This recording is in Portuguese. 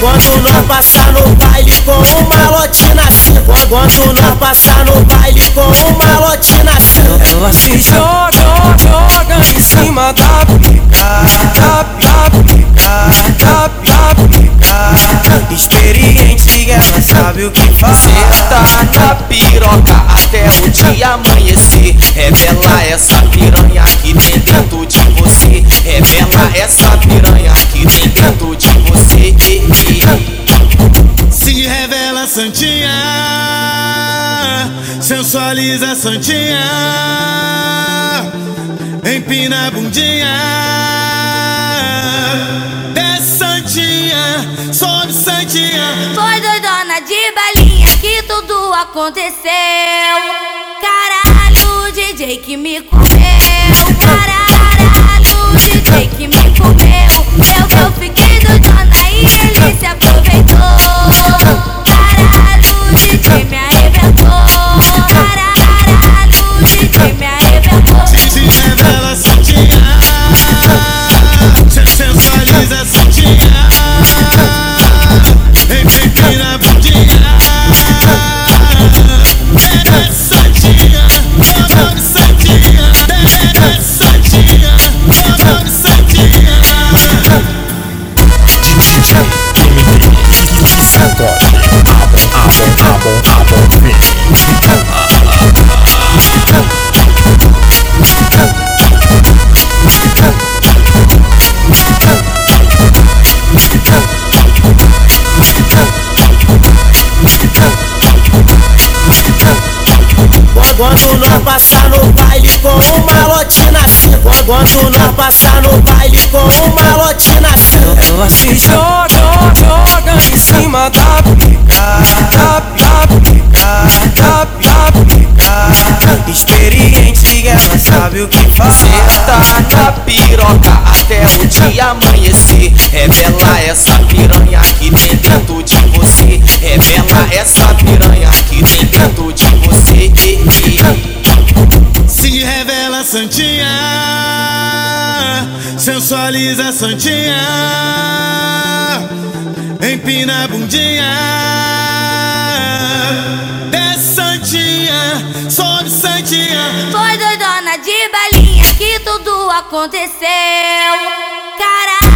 Quando nós passar no baile com uma lotina assim Quando nós passar no baile com uma lotina assim Ela se joga, joga em cima da pica Da, da pica, da, da pica Experiente, ela sabe o que fazer. Tá na piroca até o dia amanhecer Revela essa piranha que tem dentro santinha Sensualiza santinha Empina a bundinha Desce santinha Sobe santinha Foi doidona de balinha que tudo aconteceu. Caralho, DJ que me comeu. Quando nós passar no baile com uma lotina assim Quando nós passar no baile com uma lotina assim Ela se joga, cima da pica Da, da pica, da, da pica Experiente, ela sabe o que fazer Senta na piroca até o dia amanhecer. Revela essa piranha que tem dentro de você. Revela essa piranha que tem dentro de você. Se revela santinha. Sensualiza santinha Empina a bundinha. Desce santinha. Sobe santinha. Foi doidona de balinha que tudo aconteceu. Caralho,